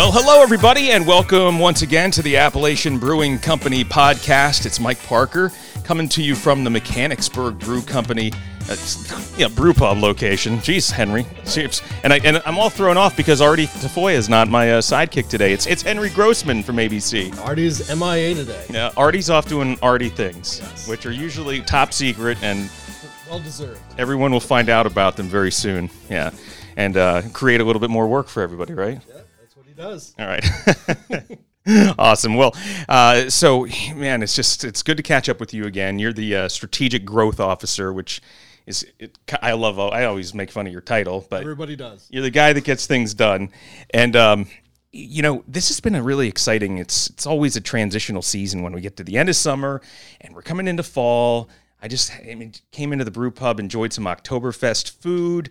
Well, hello, everybody, and welcome once again to the Appalachian Brewing Company podcast. It's Mike Parker coming to you from the Mechanicsburg Brew Company, uh, yeah, brew pub location. Jeez, Henry, and I and I'm all thrown off because Artie Tafoya is not my uh, sidekick today. It's it's Henry Grossman from ABC. Artie's MIA today. Yeah, Artie's off doing Artie things, Yes. which are usually top secret, and Well deserved. everyone will find out about them very soon. Yeah, and uh, create a little bit more work for everybody, right? Yeah, that's what he does. All right. awesome. Well, uh, so man, it's just it's good to catch up with you again. You're the uh, strategic growth officer, which is it, I love. I always make fun of your title, but Everybody does. you're the guy that gets things done. And um, you know, this has been a really exciting. It's it's always a transitional season when we get to the end of summer and we're coming into fall. I just I mean, came into the brew pub, enjoyed some Oktoberfest food.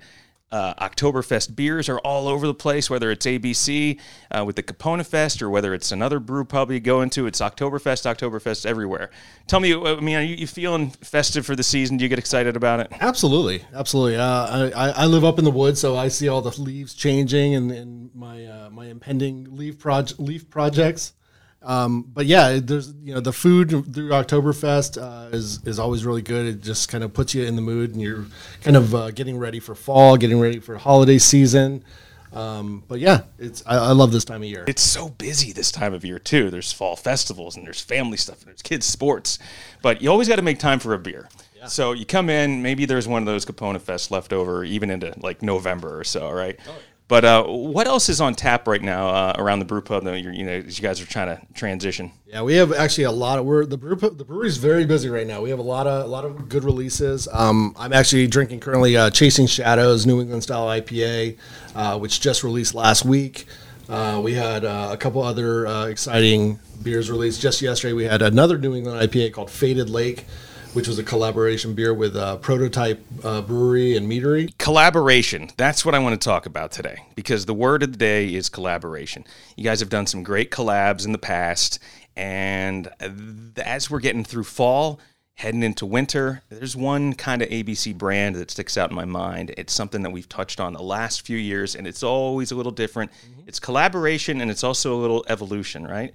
Uh, Oktoberfest beers are all over the place, whether it's ABC uh, with the Kipona Fest or whether it's another brew pub you go into. It's Oktoberfest, Oktoberfest everywhere. Tell me, I mean, are you, you feeling festive for the season? Do you get excited about it? Absolutely, absolutely. Uh, I, I live up in the woods, so I see all the leaves changing and, and my uh, my impending leaf project leaf projects. Um, but yeah, there's you know the food through Oktoberfest uh, is is always really good. It just kind of puts you in the mood, and you're kind of uh, getting ready for fall, getting ready for holiday season. Um, but yeah, it's I, I love this time of year. it's so busy this time of year too. There's fall festivals and there's family stuff and there's kids sports, but you always got to make time for a beer. So you come in, maybe there's one of those Kipona Fest left over, even into like November or so, right? But uh, what else is on tap right now uh, around the brew pub that you're, you know as you guys are trying to transition? Yeah, we have actually a lot of we're the brew the brewery's very busy right now. We have a lot of a lot of good releases. Um, I'm actually drinking currently uh, Chasing Shadows New England style IPA, uh, which just released last week. Uh, we had uh, a couple other exciting beers released just yesterday. We had another New England IPA called Faded Lake, which was a collaboration beer with uh, Prototype uh, Brewery and Meadery. collaboration. That's what i want to talk about today because the word of the day is collaboration. You guys have done some great collabs in the past and as we're getting through fall heading into winter there's one kind of abc brand that sticks out in my mind. It's something that we've touched on the last few years and it's always a little different. It's collaboration and it's also a little evolution right?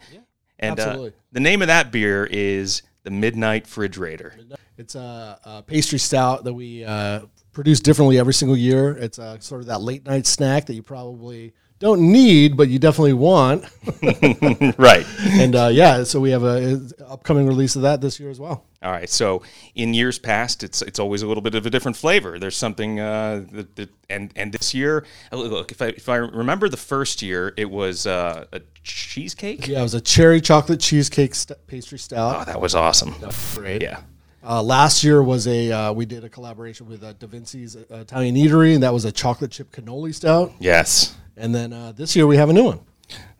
And uh, absolutely. the name of that beer is the midnight fridge raider It's a, a pastry stout that we uh, produce differently every single year. It's uh, sort of that late night snack that you probably don't need, but you definitely want. right and uh, yeah, so we have a, a upcoming release of that this year as well. All right. So in years past, it's it's always a little bit of a different flavor. There's something uh, that, that and and this year, uh, look if I if I remember the first year, it was uh, a cheesecake. Yeah, it was a cherry chocolate cheesecake st- pastry stout. Oh, that was awesome. Great. Yeah. Uh, last year was a uh, we did a collaboration with uh, Da Vinci's uh, Italian Eatery, and that was a chocolate chip cannoli stout. Yes. And then uh, this year we have a new one.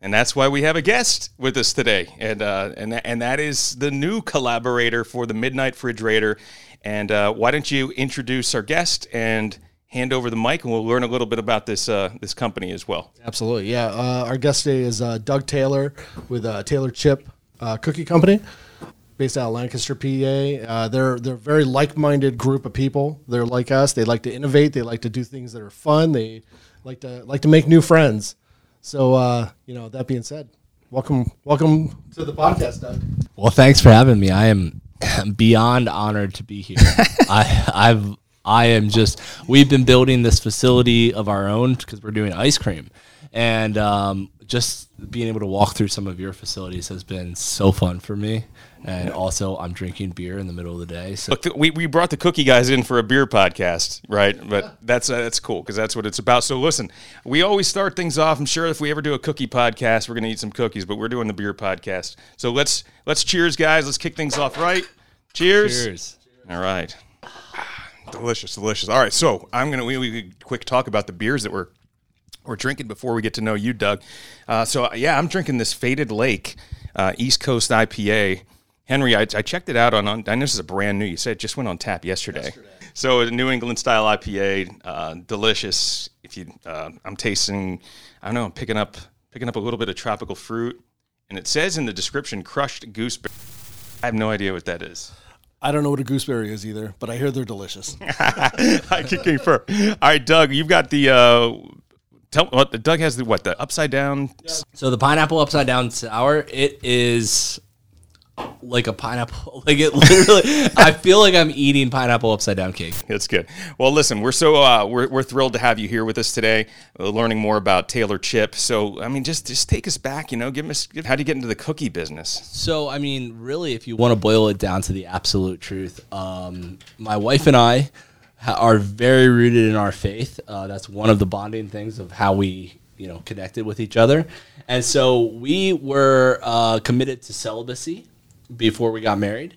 And that's why we have a guest with us today, and uh, and that, and that is the new collaborator for the Midnight Fridge Raider. And uh, why don't you introduce our guest and hand over the mic, and we'll learn a little bit about this uh, this company as well. Absolutely, yeah. Uh, our guest today is uh, Doug Taylor with uh, Taylor Chip uh, Cookie Company, based out of Lancaster, PA. Uh, they're they're a very like-minded group of people. They're like us. They like to innovate. They like to do things that are fun. They like to like to make new friends. So, uh, you know, that being said, welcome welcome to the podcast, Doug. Well, thanks for having me. I am beyond honored to be here. I, I've, I am just. We've been building this facility of our own because we're doing ice cream, and um, just being able to walk through some of your facilities has been so fun for me. And also, I'm drinking beer in the middle of the day. So Look, we, we brought the cookie guys in for a beer podcast, right? But that's uh, that's cool because that's what it's about. So listen, we always start things off. I'm sure if we ever do a cookie podcast, we're gonna eat some cookies, but we're doing the beer podcast. So let's let's cheers, guys. Let's kick things off right. Cheers. cheers. All right. Delicious, delicious. All right, so I'm gonna we, we quick talk about the beers that we're we're drinking before we get to know you, Doug. Uh, so yeah, I'm drinking this Faded Lake uh, East Coast IPA. Henry, I, I checked it out on, on. I know this is a brand new. You said it just went on tap yesterday. So a New England style IPA, uh, delicious. If you, uh, I'm tasting. I don't know. I'm picking up picking up a little bit of tropical fruit, and it says in the description crushed gooseberry. I have no idea what that is. I don't know what a gooseberry is either, but I hear they're delicious. I can confirm. All right, Doug, you've got the. Tell what Doug has the what the upside down. So the pineapple upside down sour, it is like a pineapple. Like it literally, I feel like I'm eating pineapple upside down cake. That's good. Well, listen, we're so uh, we're we're thrilled to have you here with us today, uh, learning more about Taylor Chip. So, I mean, just just take us back. You know, give us give, how do you get into the cookie business? So, I mean, really, if you want to boil it down to the absolute truth, um, my wife and I are very rooted in our faith. Uh, that's one of the bonding things of how we, you know, connected with each other. And so we were uh, committed to celibacy before we got married.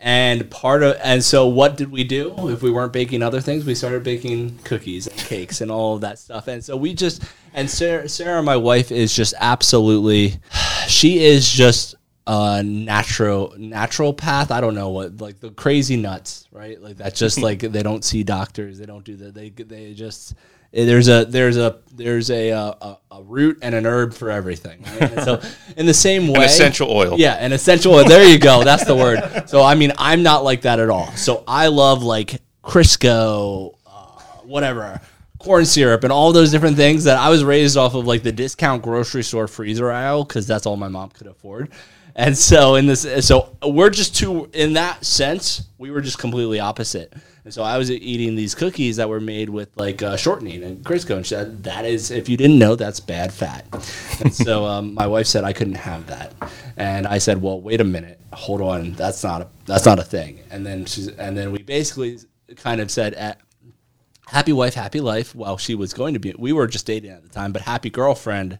And part of and so what did we do if we weren't baking other things? We started baking cookies and cakes and all of that stuff. And so we just and Sarah, Sarah my wife is just absolutely she is just a natural natural path. I don't know what like the crazy nuts, right? Like that's just like they don't see doctors, they don't do that. They they just there's a there's a there's a a, a root and an herb for everything. Right? And so in the same way, essential oil. Yeah, an essential oil. There you go. That's the word. So I mean, I'm not like that at all. So I love like Crisco, uh, whatever. Corn syrup and all those different things that I was raised off of, like the discount grocery store freezer aisle, because that's all my mom could afford. And so in this, so we're just two in that sense. We were just completely opposite. And so I was eating these cookies that were made with like uh, shortening and Crisco, and she said, "That is, if you didn't know, that's bad fat." and so um, my wife said I couldn't have that, and I said, "Well, wait a minute, hold on, that's not a that's not a thing." And then she's, and then we basically kind of said, at, "Happy wife, happy life." Well, she was going to be, we were just dating at the time, but happy girlfriend,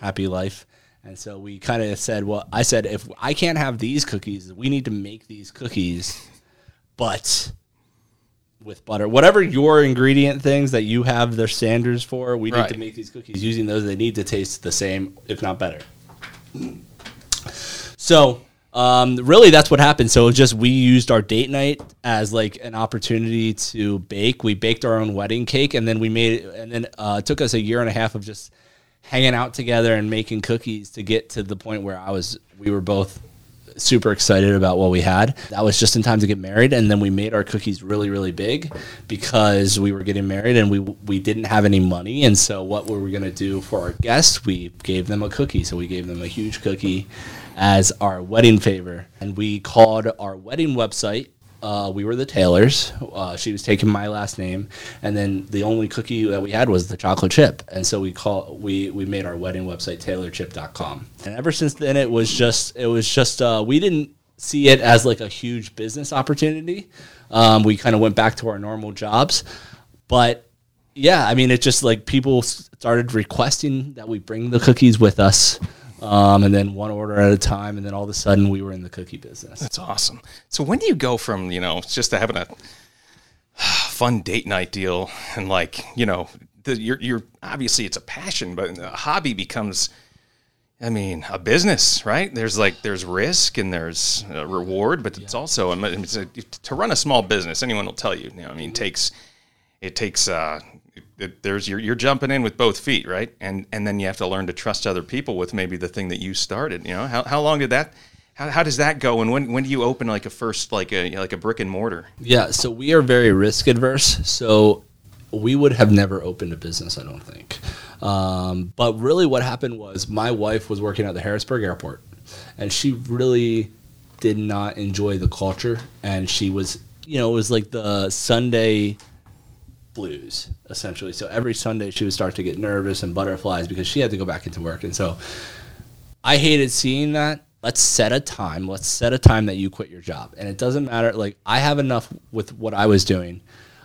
happy life. And so we kind of said, well, I said, if I can't have these cookies, we need to make these cookies, but with butter. Whatever your ingredient things that you have their standards for, we need to make these cookies using those. They need to taste the same, if not better. So, um, really, that's what happened. So, just we used our date night as like an opportunity to bake. We baked our own wedding cake, and then we made it. And then uh, it took us a year and a half of just hanging out together and making cookies to get to the point where I was. We were both super excited about what we had. That was just in time to get married, and then we made our cookies really, really big because we were getting married and we we didn't have any money. And so, what were we going to do for our guests? We gave them a cookie. So we gave them a huge cookie as our wedding favor, and we called our wedding website. Uh, we were the Taylors. Uh, she was taking my last name, and then the only cookie that we had was the chocolate chip. And so we call we we made our wedding website taylorchip.com. And ever since then, it was just it was just uh, we didn't see it as like a huge business opportunity. Um, we kind of went back to our normal jobs, but yeah, I mean, it just like people started requesting that we bring the cookies with us. Um, and then one order at a time, and then all of a sudden we were in the cookie business. That's awesome. So when do you go from you know just having a fun date night deal and like you know the, you're you're obviously it's a passion, but a hobby becomes. I mean, a business, right? There's like there's risk and there's a reward, but it's also I mean, it's a, to run a small business. Anyone will tell you. You know, I mean, it takes it takes uh, it, there's you're, you're jumping in with both feet, right? And and then you have to learn to trust other people with maybe the thing that you started. You know, how, how long did that? How, how does that go? And when when do you open like a first like a like a brick and mortar? Yeah, so we are very risk adverse. So we would have never opened a business, I don't think. Um, but really, what happened was my wife was working at the Harrisburg airport, and she really did not enjoy the culture. And she was, you know, it was like the Sunday blues essentially. So every Sunday she would start to get nervous and butterflies because she had to go back into work. And so I hated seeing that. Let's set a time. Let's set a time that you quit your job. And it doesn't matter. Like, I have enough with what I was doing.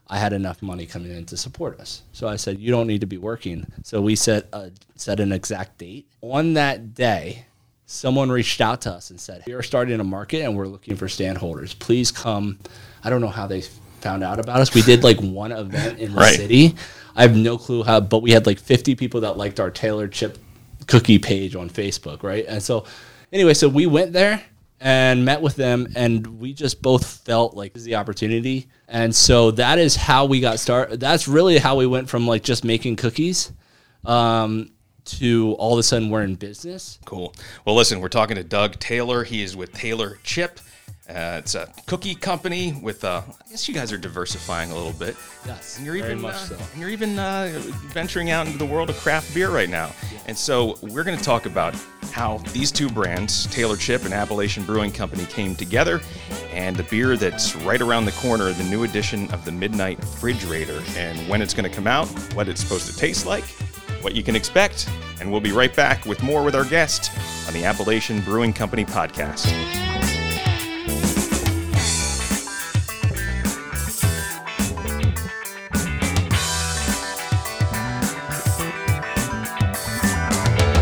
I had enough money coming in to support us. So I said, you don't need to be working. So we set, a, set an exact date. On that day, someone reached out to us and said, we are starting a market and we're looking for stand holders. Please come. I don't know how they found out about us. We did like one event in the Right. city. I have no clue how, but we had like 50 people that liked our Taylor chip cookie page on Facebook, right? And so, anyway, so we went there and met with them, and we just both felt like this is the opportunity. And so that is how we got started. That's really how we went from like just making cookies um, to all of a sudden we're in business. Cool. Well, listen, we're talking to Doug Taylor. He is with Taylor Chip. Uh, it's a cookie company with, uh, I guess you guys are diversifying a little bit. Yes, And you're very even, much uh, so. and you're even uh, venturing out into the world of craft beer right now. And so we're going to talk about how these two brands, Taylor Chip and Appalachian Brewing Company, came together, and the beer that's right around the corner, the new edition of the Midnight Fridge Raider, and when it's going to come out, what it's supposed to taste like, what you can expect, and we'll be right back with more with our guest on the Appalachian Brewing Company podcast.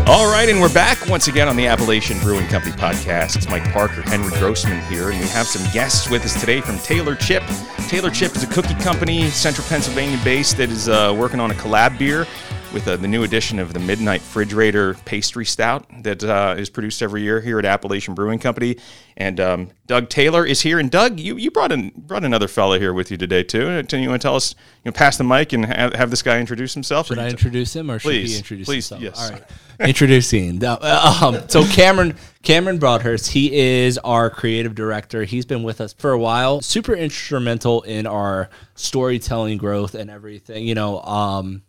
All right, and we're back once again on the Appalachian Brewing Company podcast. It's Mike Parker, Henry Grossman here, and we have some guests with us today from Taylor Chip. Taylor Chip is a cookie company, central Pennsylvania based, that is uh, working on a collab beer with uh, the new edition of the Midnight Fridge Raider Pastry Stout that uh, is produced every year here at Appalachian Brewing Company. And um, Doug Taylor is here. And Doug, you, you brought in, brought another fellow here with you today too. Uh, You want to tell us? You know, pass the mic and have, have this guy introduce himself. Should I introduce him or should Please, he introduce please, himself? yes. All right. Introducing. uh, um, so Cameron Cameron Broadhurst, he is our creative director. He's been with us for a while. Super instrumental in our storytelling growth and everything. You know, um,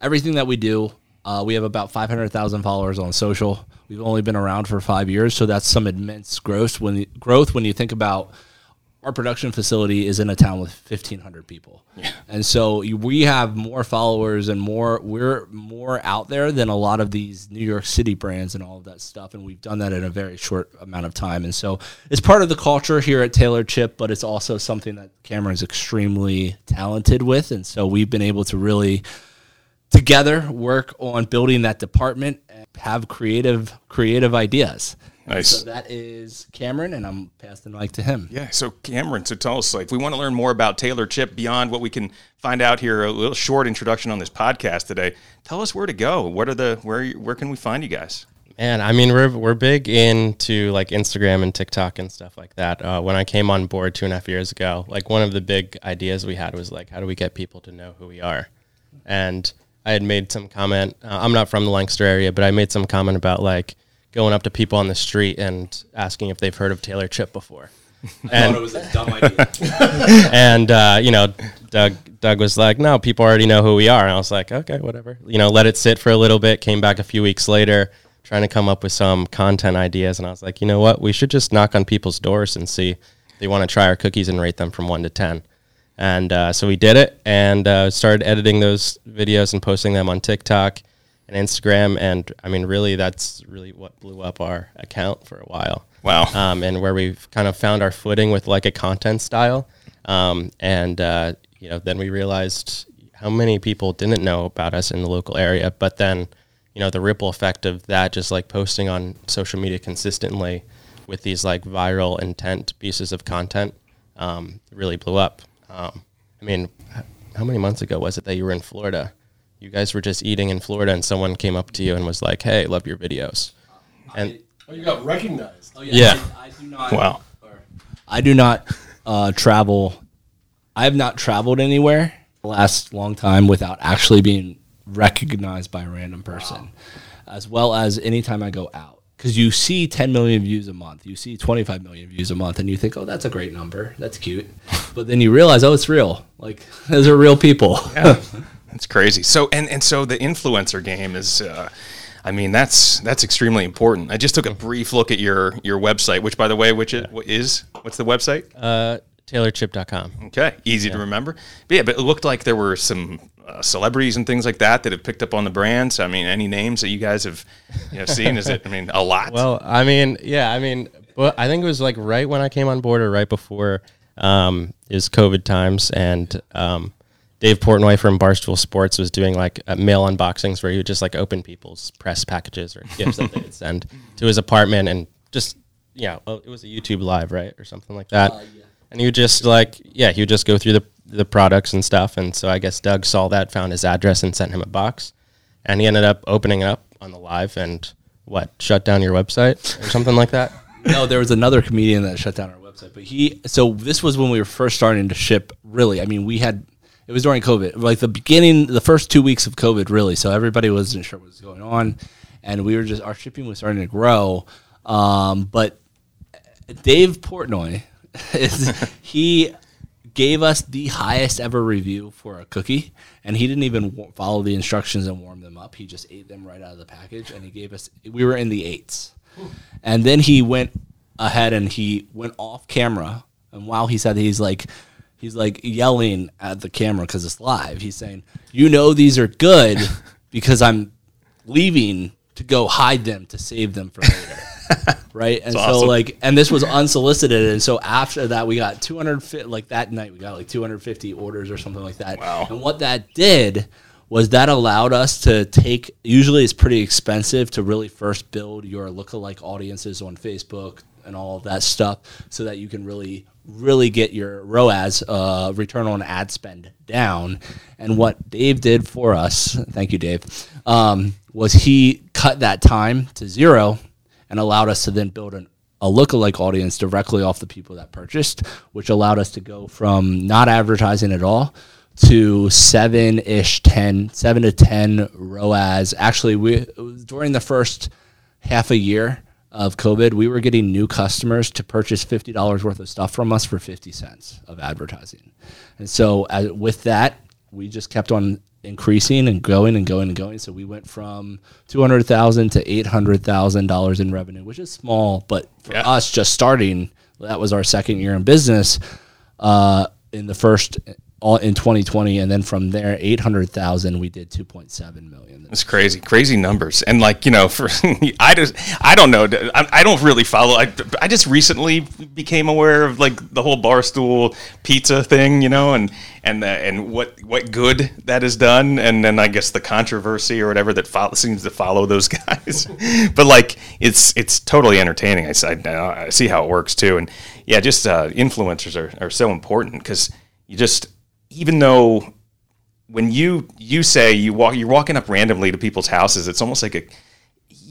everything that we do. Uh, we have about 500,000 followers on social. We've only been around for five years, so that's some immense growth when growth when you think about our production facility is in a town with 1500 people yeah. and so we have more followers and more we're more out there than a lot of these new york city brands and all of that stuff and we've done that in a very short amount of time and so it's part of the culture here at taylor chip but it's also something that cameron's extremely talented with and so we've been able to really together work on building that department and have creative creative ideas Nice. so that is cameron and i'm passing the mic to him Yeah. So Cameron, so tell us, like, if we want to learn more about Taylor Chip beyond what we can find out here, a little short introduction on this podcast today. Tell us where to go. What are the where where can we find you guys? And I mean, we're we're big into like Instagram and TikTok and stuff like that. Uh, when I came on board two and a half years ago, like one of the big ideas we had was like, how do we get people to know who we are? And I had made some comment. Uh, I'm not from the Lancaster area, but I made some comment about like going up to people on the street and asking if they've heard of Taylor Chip before. And it was a dumb idea and uh, you know, Doug Doug was like, "No, people already know who we are." And I was like, "Okay, whatever." You know, let it sit for a little bit. Came back a few weeks later, trying to come up with some content ideas, and I was like, "You know what? We should just knock on people's doors and see if they want to try our cookies and rate them from one to 10. And uh, so we did it, and uh, started editing those videos and posting them on TikTok and Instagram. And I mean, really, that's really what blew up our account for a while Wow. um, and where we've kind of found our footing with like a content style. Um, and uh, you know, then we realized how many people didn't know about us in the local area. But then, you know, the ripple effect of that, just like posting on social media consistently with these like viral intent pieces of content, um, really blew up. Um, I mean, how many months ago was it that you were in Florida? You guys were just eating in Florida, and someone came up to you and was like, "Hey, love your videos." And Oh, you got recognized. Oh, Yeah. I, I do not. Wow. I do not uh, travel. I have not traveled anywhere the last long time without actually being recognized by a random person, as well as anytime I go out. Because you see 10 million views a month, you see 25 million views a month, and you think, oh, that's a great number. That's cute. But then you realize, oh, it's real. Like, those are real people. That's crazy. So and and so the influencer game is. Uh, I mean that's that's extremely important. I just took a brief look at your your website, which by the way, which it, what is what's the website? uh, TaylorChip.com. Okay, easy to remember. But yeah, but it looked like there were some uh, celebrities and things like that that have picked up on the brands. I mean, any names that you guys have you know seen? Is it? I mean, a lot. Well, I mean, yeah, I mean, but I think it was like right when I came on board or right before um, is COVID times, and um, Dave Portnoy from Barstool Sports was doing like uh, mail unboxings where he would just like open people's press packages or gifts that they'd send to his apartment, and just yeah, well, it was a YouTube live, right, or something like that. And he would just like, yeah, he would just go through the the products and stuff. And so I guess Doug saw that, found his address, and sent him a box. And he ended up opening it up on the live and what shut down your website or something like that. no, there was another comedian that shut down our website, but he. So this was when we were first starting to ship. Really, I mean, we had. It was during COVID, like the beginning, the first two weeks of COVID, really. So everybody wasn't sure what was going on, and we were just our shipping was starting to grow. Um, but Dave Portnoy is he gave us the highest ever review for a cookie, and he didn't even follow the instructions and warm them up. He just ate them right out of the package, and he gave us. We were in the eights, and then he went ahead and he went off camera, and while he said he's like. He's like yelling at the camera because it's live. He's saying, "You know these are good because I'm leaving to go hide them to save them for later." right? And so awesome. like, and this was unsolicited, and so after that, we got 250. Like that night, we got like 250 orders or something like that. Wow. And what that did was that allowed us to take. Usually, it's pretty expensive to really first build your lookalike audiences on Facebook and all of that stuff, so that you can really really get your ROAS, uh, return on ad spend down. And what Dave did for us, thank you, Dave, um, was he cut that time to zero and allowed us to then build an, a lookalike audience directly off the people that purchased, which allowed us to go from not advertising at all to seven ish, 10, seven to 10 ROAS. Actually, we during the first half a year of COVID, we were getting new customers to purchase fifty dollars worth of stuff from us for fifty cents of advertising, and so as, with that, we just kept on increasing and going and going and going. So we went from two hundred thousand to eight hundred thousand dollars in revenue, which is small, but for Yeah. us just starting, that was our second year in business. Uh, in the first all in 2020, and then from there, eight hundred thousand, we did two point seven million. It's crazy, crazy numbers, and like you know, for I just I don't know, I, I don't really follow. I, I just recently became aware of like the whole barstool pizza thing, you know, and and uh, and what what good that has done, and then I guess the controversy or whatever that follow, seems to follow those guys. but like it's it's totally entertaining. I I see how it works too, and yeah, just uh, influencers are are so important because you just even though when you you say you walk you're walking up randomly to people's houses it's almost like a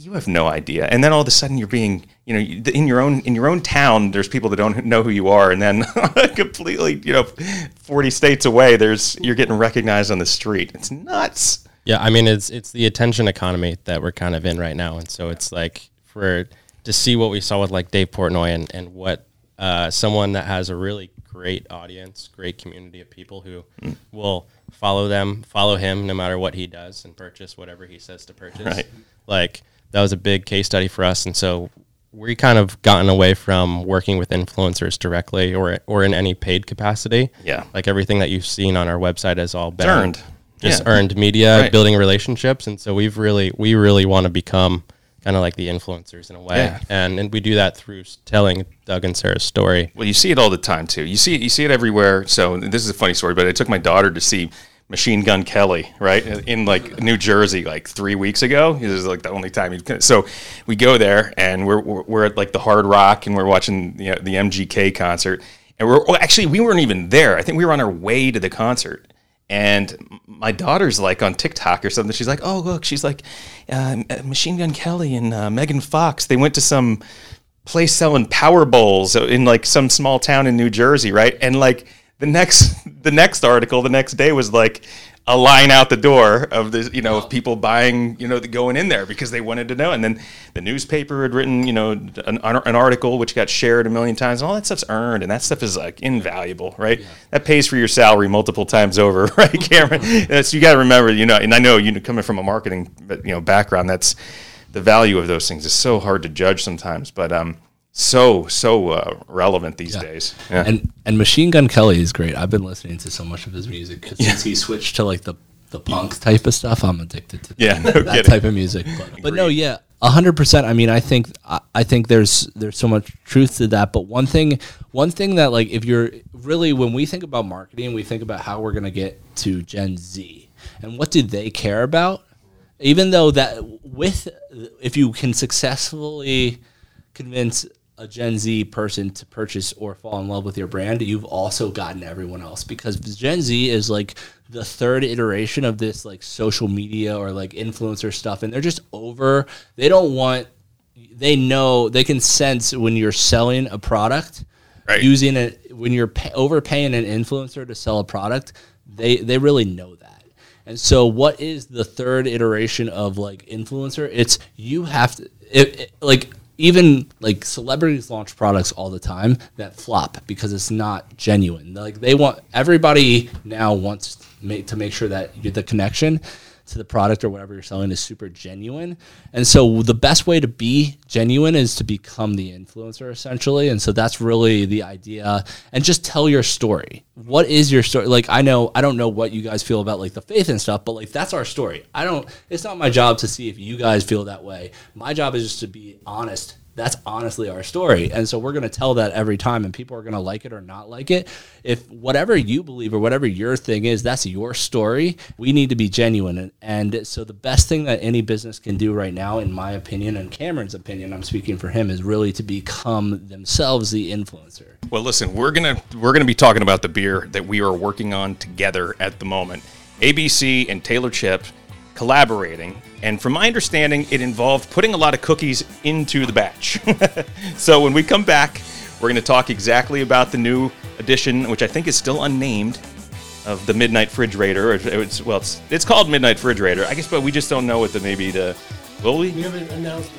you have no idea. And then all of a sudden you're being you know in your own in your own town there's people that don't know who you are. And then completely you know 40 states away there's you're getting recognized on the street. It's nuts. Yeah, I mean it's it's the attention economy that we're kind of in right now, and so it's like for to see what we saw with like Dave Portnoy and and what uh, someone that has a really great audience, great community of people who mm. will follow them, follow him no matter what he does, and purchase whatever he says to purchase. Right. Like that was a big case study for us, and so we kind of gotten away from working with influencers directly or or in any paid capacity. Yeah. like everything that you've seen on our website has all been earned. just Yeah. earned media, Right. building relationships, and so we've really we really want to become kind of like the influencers in a way, Yeah. and and we do that through telling Doug and Sarah's story. Well, you see it all the time too. You see it, you see it everywhere. So this is a funny story, but I took my daughter to see Machine Gun Kelly, right, in like New Jersey, like three weeks ago. This is like the only time. You so we go there, and we're, we're we're at like the Hard Rock, and we're watching the the MGK concert, and we're well, actually we weren't even there. I think we were on our way to the concert. And my daughter's like on TikTok or something. She's like, "Oh, look!" She's like, uh, "Machine Gun Kelly and uh, Megan Fox. They went to some place selling power bowls in like some small town in New Jersey, right? And like the next the next article the next day was like a line out the door of the you know of people buying you know the going in there because they wanted to know. And then the newspaper had written you know an, an article which got shared a million times and all that stuff's earned and that stuff is like invaluable right? That pays for your salary multiple times over right cameron? That's you got to remember you know and i know you know coming from a marketing you know background that's the value of those things is so hard to judge sometimes but um so so uh, relevant these days yeah. And and Machine Gun Kelly is great. I've been listening to so much of his music 'cause since he switched to like the the punk type of stuff. I'm addicted to Yeah, no that type of music. But, but no, yeah, hundred percent. I mean, I think I, I think there's there's so much truth to that. But one thing one thing that like if you're really when we think about marketing, we think about how we're gonna get to Gen Z and what do they care about. Even though that with if you can successfully convince a Gen Z person to purchase or fall in love with your brand, you've also gotten everyone else because Gen Z is like the third iteration of this like social media or like influencer stuff, and they're just over. They don't want. They know they can sense when you're selling a product, Right. using it when you're pay, overpaying an influencer to sell a product. They they really know that. And so, what is the third iteration of like influencer? It's you have to it, it- like even like celebrities launch products all the time that flop because it's not genuine. Like they want everybody now wants make, to make sure that you, the connection to the product or whatever you're selling is super genuine. And so the best way to be genuine is to become the influencer essentially. And so that's really the idea. And just tell your story. What is your story? Like I know I don't know what you guys feel about like the faith and stuff, but like that's our story. I don't it's not my job to see if you guys feel that way. My job is just to be honest that's honestly our story. And so we're going to tell that every time, and people are going to like it or not like it. If whatever you believe or whatever your thing is, that's your story, we need to be genuine. And, and so the best thing that any business can do right now, in my opinion, and Cameron's opinion, I'm speaking for him, is really to become themselves the influencer. Well, listen, we're gonna we're gonna be talking about the beer that we are working on together at the moment. ABC and Taylor Chip collaborating, and from my understanding, it involved putting a lot of cookies into the batch. so when we come back, we're going to talk exactly about the new edition, which I think is still unnamed, of the Midnight Fridge Raider. It's, well, it's, it's called Midnight Fridge Raider, I guess, but we just don't know what the maybe the will we? We haven't announced.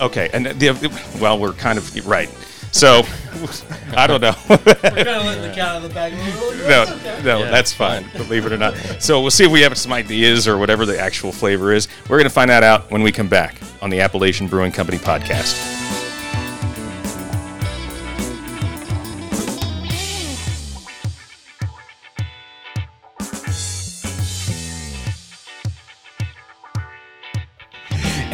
Okay, and the well, we're kind of right. So I don't know. We're kind of letting the cat out of the bag. no, no, that's fine. Believe it or not. So we'll see if we have some ideas or whatever the actual flavor is. We're going to find that out when we come back on the Appalachian Brewing Company podcast.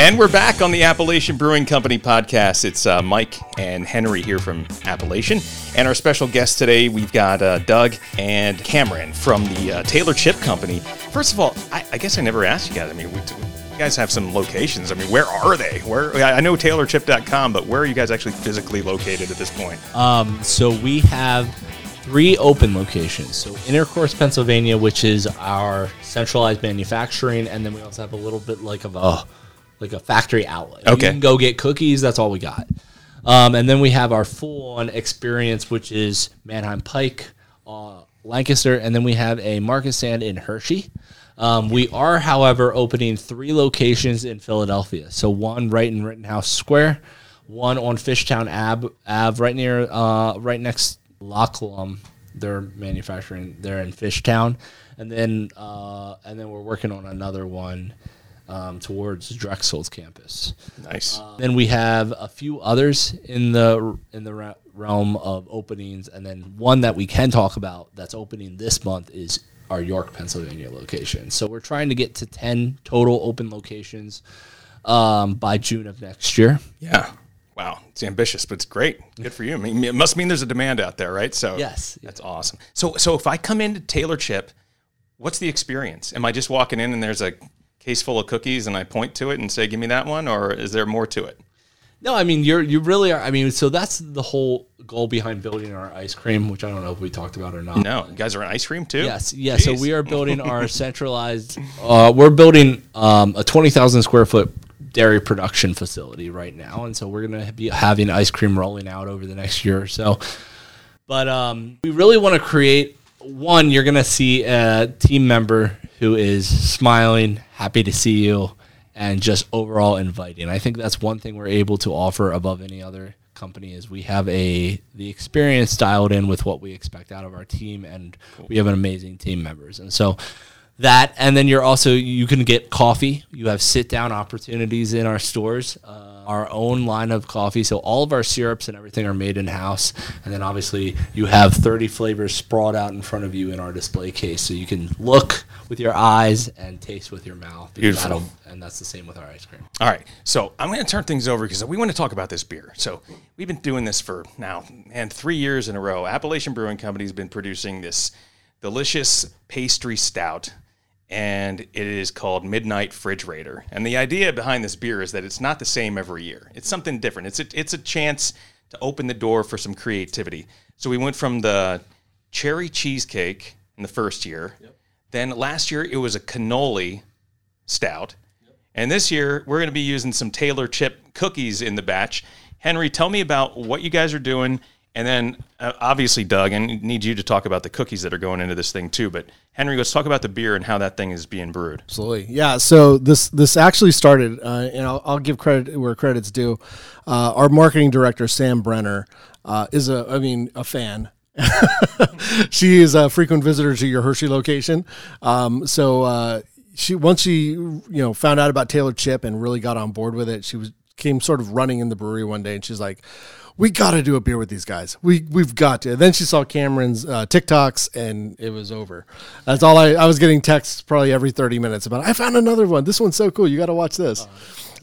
And we're back on the Appalachian Brewing Company podcast. It's uh, Mike and Henry here from Appalachian. And our special guest today, we've got uh, Doug and Cameron from the uh, Taylor Chip Company. First of all, I, I, guess I never asked you guys. I mean, we, you guys have some locations. I mean, where are they? Where I know TaylorChip.com, but where are you guys actually physically located at this point? Um, so we have three open locations. So Intercourse, Pennsylvania, which is our centralized manufacturing, and then we also have a little bit like of a like a factory outlet. Okay. You can go get cookies. That's all we got. Um, and then we have our full on experience, which is Manheim Pike, uh, Lancaster, and then we have a market stand in Hershey. Um, we are, however, opening three locations in Philadelphia. So one right in Rittenhouse Square, one on Fishtown Ave, Ave right near, uh, right next La Colombe. They're manufacturing there in Fishtown, and then uh, and then we're working on another one um, towards Drexel's campus. Nice. Uh, then we have a few others in the in the realm of openings, and then one that we can talk about that's opening this month is our York, Pennsylvania location. So we're trying to get to ten total open locations um, by June of next year. Yeah. Wow, it's ambitious, but it's great. Good for you. I mean, it must mean there's a demand out there, right? So yes, that's awesome. So, so if I come into Taylor Chip, what's the experience? Am I just walking in and there's a case full of cookies and I point to it and say, "Give me that one," or is there more to it? No, I mean you're you really are. I mean, so that's the whole goal behind building our ice cream, which I don't know if we talked about or not. No, you guys are an ice cream too. Yes, yeah. So we are building our centralized. Uh, we're building um, a twenty thousand square foot dairy production facility right now, and so we're gonna be having ice cream rolling out over the next year or so. But um, we really want to create one. You're gonna see a team member who is smiling, happy to see you, and just overall inviting. I think that's one thing we're able to offer above any other company is we have a the experience dialed in with what we expect out of our team and we have an amazing team members. And so that and then you're also you can get coffee you have sit down opportunities in our stores uh, our own line of coffee. So all of our syrups and everything are made in house and then obviously you have 30 flavors sprawled out in front of you in our display case. So you can look with your eyes and taste with your mouth. Beautiful. and that's the same with our ice cream. All right. So i'm going to turn things over because we want to talk about this beer. So we've been doing this for now and three years in a row. Appalachian brewing company has been producing this delicious pastry stout and it is called Midnight Fridge Raider. And the idea behind this beer is that it's not the same every year. It's something different. It's a, it's a chance to open the door for some creativity. So we went from the cherry cheesecake in the first year. Yep. Then last year it was a cannoli stout. Yep. And this year we're going to be using some Taylor chip cookies in the batch. Henry, tell me about what you guys are doing And then uh, obviously, Doug, and need you to talk about the cookies that are going into this thing too. But Henry, let's talk about the beer and how that thing is being brewed. Absolutely, yeah. So this this actually started, uh, and I'll, I'll, give credit where credit's due. Uh, our marketing director Sam Brenner uh, is a, I mean, a fan. she is a frequent visitor to your Hershey location. Um, so uh, she once she you know found out about Taylor Chip and really got on board with it, she was came sort of running in the brewery one day, and she's like we got to do a beer with these guys. We we've got to. And then she saw Cameron's uh, TikToks, and it was over. That's all I. I was getting texts probably every thirty minutes about. I found another one. This one's so cool. You got to watch this.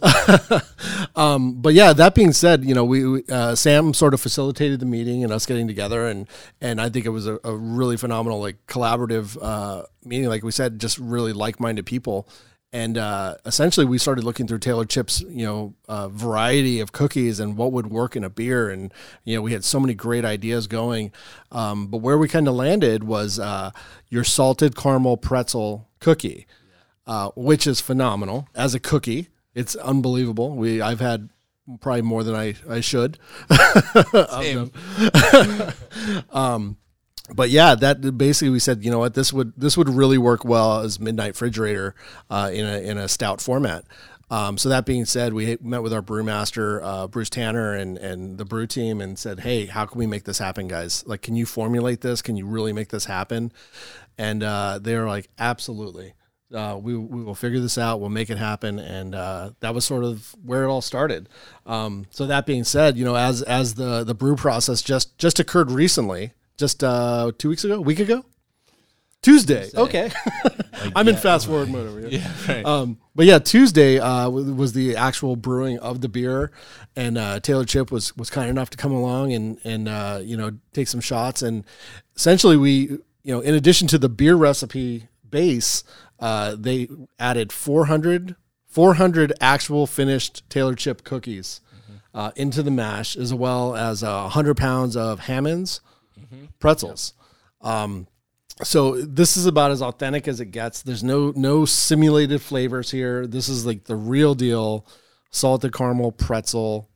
um, but yeah, that being said, you know, we uh, Sam sort of facilitated the meeting and us getting together, and and I think it was a, a really phenomenal, like collaborative uh, meeting. Like we said, just really like minded people and uh, essentially we started looking through Taylor Chip's you know uh, variety of cookies and what would work in a beer, and you know we had so many great ideas going, um, but where we kind of landed was uh, your salted caramel pretzel cookie, uh, which is phenomenal as a cookie. It's unbelievable. We I've had probably more than I I should. um, but yeah, that basically we said, you know what, this would this would really work well as midnight fridge raider uh, in a in a stout format. Um, so that being said, we met with our brewmaster uh, Bruce Tanner and and the brew team and said, hey, how can we make this happen, guys? Like, can you formulate this? Can you really make this happen? And uh, they were like, absolutely. Uh, we, we will figure this out. We'll make it happen, and uh, that was sort of where it all started. Um, so that being said, you know, as as the the brew process just just occurred recently, just uh, two weeks ago, a week ago, Tuesday. Tuesday. Okay, like, I'm yeah, in fast forward mode over here. Yeah, right. Um, but yeah, Tuesday uh, was the actual brewing of the beer, and uh, Taylor Chip was was kind enough to come along and and uh, you know take some shots, and essentially we you know in addition to the beer recipe base, uh, they added 400 400 actual finished Taylor Chip cookies. Mm-hmm. Uh, into the mash, as well as uh, 100 pounds of Hammond's, mm-hmm. pretzels. Um, so this is about as authentic as it gets. There's no no simulated flavors here. This is like the real deal salted caramel pretzel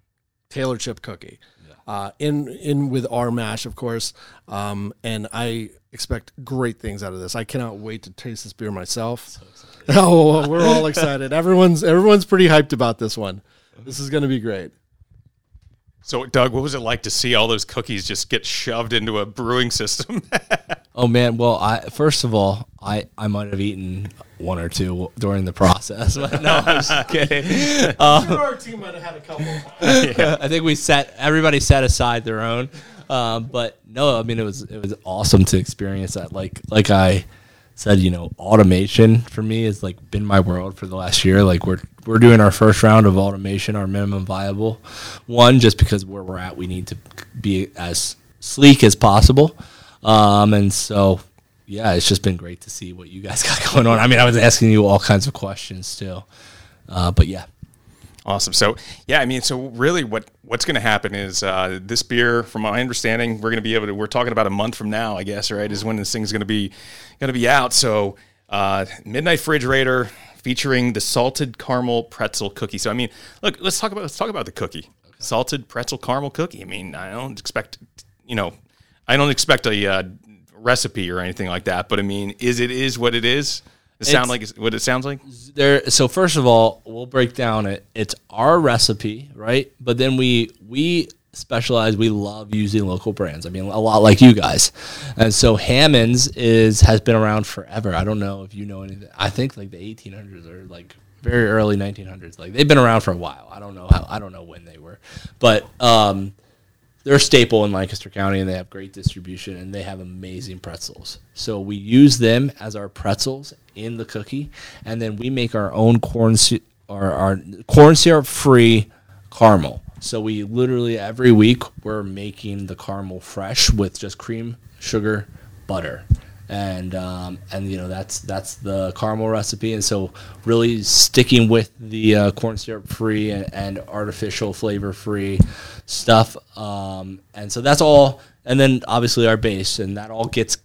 Taylor chip cookie. Yeah. Uh, in in with our mash, of course, um, and I expect great things out of this. I cannot wait to taste this beer myself. So oh, we're all excited. everyone's everyone's pretty hyped about this one. This is going to be great. So, Doug, what was it like to see all those cookies just get shoved into a brewing system? oh man, well, I first of all, I I might have eaten one or two during the process. But no, I'm just kidding. Um, our team might have had a couple. yeah. I think we set everybody set aside their own. Um, but no, I mean it was it was awesome to experience that. Like like I said, you know, automation for me has like been my world for the last year. Like we're we're doing our first round of automation, our minimum viable one, just because where we're at, we need to be as sleek as possible. Um, and so, yeah, it's just been great to see what you guys got going on. I mean, I was asking you all kinds of questions too, uh, but yeah. Awesome. So yeah, I mean, so really, what what's going to happen is uh, this beer, from my understanding, we're going to be able to. We're talking about a month from now, I guess, right? Is when this thing's going to be going to be out. So uh, Midnight Fridge Raider featuring the salted caramel pretzel cookie. So I mean, look, let's talk about let's talk about the cookie. Okay. Salted pretzel caramel cookie. I mean, I don't expect, you know, I don't expect a uh, recipe or anything like that. But I mean, is it is what it is? It sound like what it sounds like? There. So first of all, we'll break down it. It's our recipe, right? But then we we specialize. We love using local brands. I mean, a lot like you guys. And so Hammond's is has been around forever. I don't know if you know anything. I think like the 1800s or like very early 1900s. Like they've been around for a while. I don't know how. I don't know when they were, but um, they're a staple in Lancaster County, and they have great distribution, and they have amazing pretzels. So we use them as our pretzels in the cookie, and then we make our own corn or our corn syrup free caramel. So we literally every week we're making the caramel fresh with just cream, sugar, butter, and um, and you know that's that's the caramel recipe. And so really sticking with the uh, corn syrup free and, and artificial flavor free stuff. Um, and so that's all. And then obviously our base, and that all gets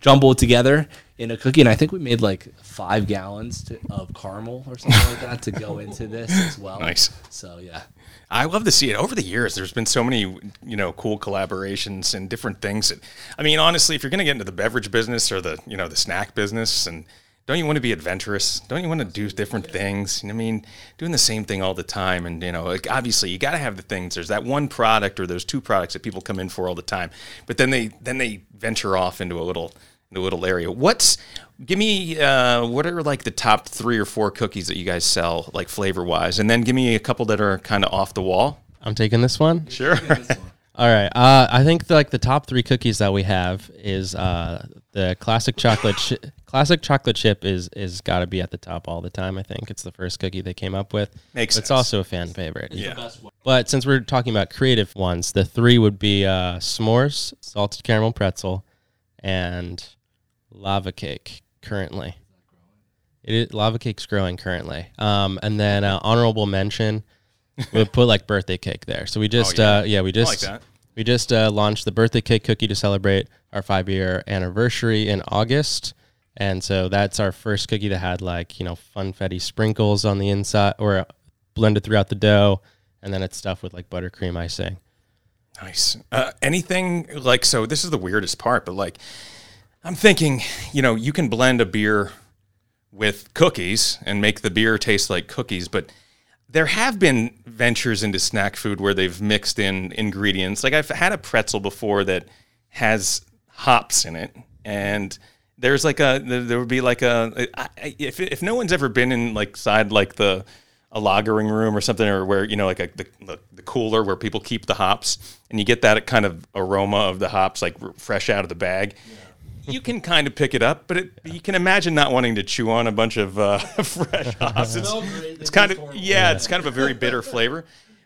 jumbled together in a cookie, and I think we made like five gallons to, of caramel or something like that to go into this as well. Nice. So yeah, I love to see it. Over the years, there's been so many, you know, cool collaborations and different things. That, I mean, honestly, if you're going to get into the beverage business or the, you know, the snack business, and don't you want to be adventurous? Don't you want to do different things? I mean, doing the same thing all the time, and you know, like obviously, you got to have the things. There's that one product or those two products that people come in for all the time, but then they then they venture off into a little into a little area. What's give me uh, what are like the top three or four cookies that you guys sell, like flavor wise, and then give me a couple that are kind of off the wall. I'm taking this one. Sure. All right. Uh, I think the, like the top three cookies that we have is uh, the classic chocolate chi- classic chocolate chip is is got to be at the top all the time. I think it's the first cookie they came up with. Makes It's sense. also a fan favorite. yeah. But since we're talking about creative ones, the three would be uh, s'mores, salted caramel pretzel, and lava cake. Currently, it is, lava cake's growing currently. Um, and then uh, honorable mention, we put like birthday cake there. So we just yeah. uh, yeah we just that. we just uh, launched the birthday cake cookie to celebrate our five year anniversary in August. And so that's our first cookie that had like, you know, funfetti sprinkles on the inside or blended throughout the dough. And then it's stuffed with like buttercream icing. Nice. Uh, anything like so? This is the weirdest part, but like, I'm thinking, you know, you can blend a beer with cookies and make the beer taste like cookies, but there have been ventures into snack food where they've mixed in ingredients. Like I've had a pretzel before that has hops in it, and there's like a there would be like a if if no one's ever been in like side like the a lagering room or something or where you know like a, the, the the cooler where people keep the hops and you get that kind of aroma of the hops like fresh out of the bag. You can kind of pick it up, but it, you can imagine not wanting to chew on a bunch of uh, fresh hops. It's, it's kind of yeah, it's kind of a very bitter flavor.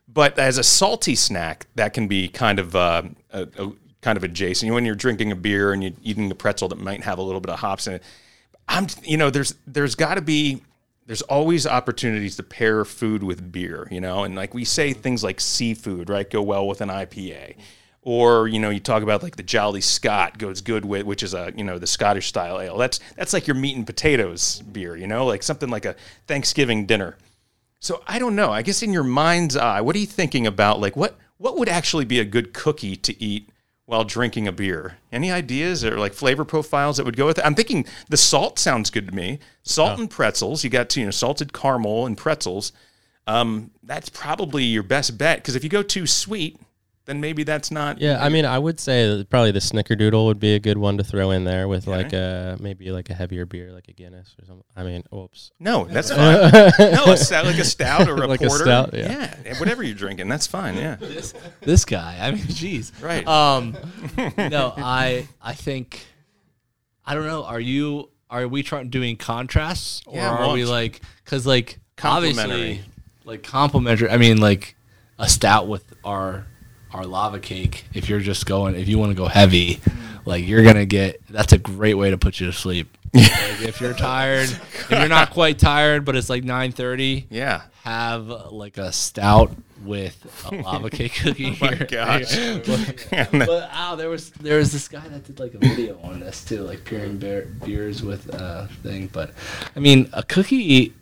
But as a salty snack, that can be kind of uh, a, a kind of adjacent. When you're drinking a beer and you're eating a pretzel that might have a little bit of hops in it, I'm you know there's there's got to be there's always opportunities to pair food with beer, you know, and like we say things like seafood, right, go well with an IPA. Or you know, you talk about like the Jolly Scot goes good with, which is a you know the Scottish style ale. That's that's like your meat and potatoes beer, you know, like something like a Thanksgiving dinner. So I don't know. I guess in your mind's eye, what are you thinking about? Like what what would actually be a good cookie to eat while drinking a beer? Any ideas or like flavor profiles that would go with it? I'm thinking the salt sounds good to me. Salt and pretzels. You got to you know salted caramel and pretzels. Um, that's probably your best bet because if you go too sweet, then maybe that's not. Yeah, I mean, I would say that probably the snickerdoodle would be a good one to throw in there with like a maybe like a heavier beer, like a Guinness or something. I mean, oops. No, that's fine. no, a stout, like a stout or a Like a porter. stout, yeah. yeah, whatever you're drinking, that's fine. Yeah, this guy. I mean, jeez. Right. Um, no, I I think I don't know. Are you are we trying doing contrasts or Yeah, are we like because like Complementary. obviously like complimentary? I mean, like a stout with our our lava cake. If you're just going, if you want to go heavy, like you're gonna get. That's a great way to put you to sleep. like if you're tired, if you're not quite tired, but it's like nine thirty yeah. have like a stout with a lava cake cookie. Oh My here. gosh. But ow, there was there was this guy that did like a video on this too, like pairing beer, beers with uh thing. But I mean, a cookie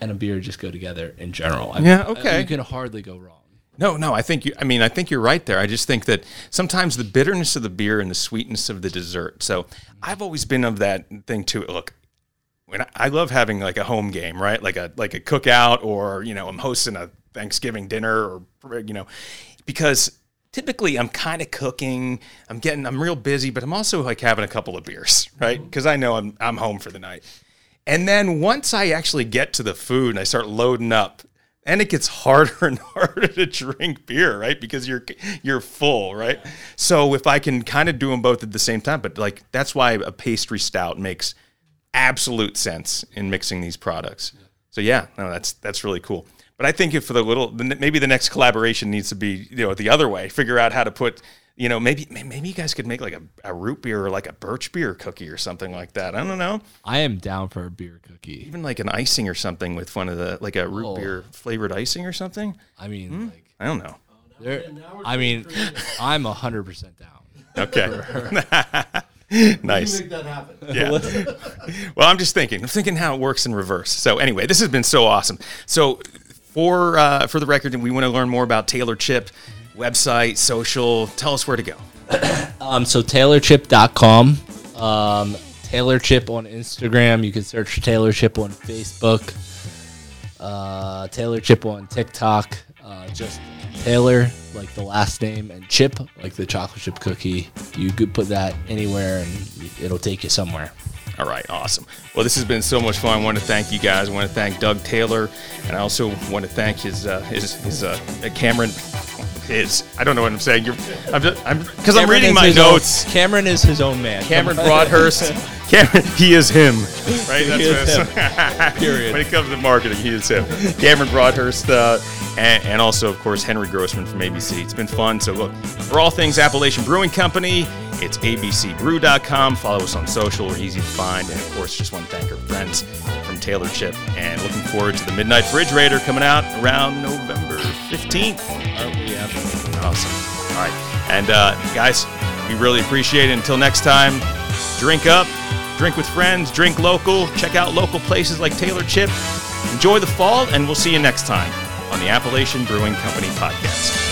and a beer just go together in general. I Yeah, mean, okay. You can hardly go wrong. No, no, I think you. I mean, I think you're right there. I just think that sometimes the bitterness of the beer and the sweetness of the dessert. So I've always been of that thing too. Look, when I, I love having like a home game, right? Like a like a cookout, or you know, I'm hosting a Thanksgiving dinner, or you know, because typically I'm kind of cooking. I'm getting, I'm real busy, but I'm also like having a couple of beers, right? Mm-hmm. Because I know I'm I'm home for the night. And then once I actually get to the food and I start loading up, and it gets harder and harder to drink beer, right? Because you're you're full, right? So if I can kind of do them both at the same time, but like that's why a pastry stout makes absolute sense in mixing these products. So yeah, no, that's that's really cool. But I think if for the little, maybe the next collaboration needs to be you know the other way. Figure out how to put you know maybe maybe you guys could make like a, a root beer or like a birch beer cookie or something like that. I don't know, I am down for a beer cookie. even like an icing or something with one of the like a root Oh. beer flavored icing or something. I mean, Hmm? like I don't know. there. I mean, I'm hundred percent down. Okay. nice. Make that happen. Yeah. well, I'm just thinking. I'm thinking how it works in reverse. So anyway, this has been so awesome. So for uh, for the record, we want to learn more about Taylor Chip website, social. Tell us where to go. Um, so taylorchip.com, um, Taylor Chip on Instagram. You can search Taylor Chip on Facebook, uh, Taylor Chip on TikTok. Uh, just Taylor, like the last name, and Chip, like the chocolate chip cookie. You could put that anywhere and it'll take you somewhere. All right, awesome. Well, this has been so much fun. I want to thank you guys. I want to thank Doug Taylor, and I also want to thank his uh, his his uh, Cameron. His I don't know what I'm saying. You're, I'm just, I'm because I'm reading my notes. Cameron is his own man. Cameron Broadhurst. Cameron, he is him, right? That's is him. Period. when it comes to marketing, he is him. Cameron Broadhurst, uh, and, and, also, of course, Henry Grossman from ABC. It's been fun. So, look, for all things Appalachian Brewing Company, it's abcbrew.com. Follow us on social. We're easy to find. And, of course, just want to thank our friends from Taylor Chip. And looking forward to the Midnight Refrigerator coming out around November 15th. Awesome. All right. And, uh, guys, we really appreciate it. Until next time, drink up, drink with friends, drink local, check out local places like Taylor Chip. Enjoy the fall, and we'll see you next time on the Appalachian Brewing Company podcast.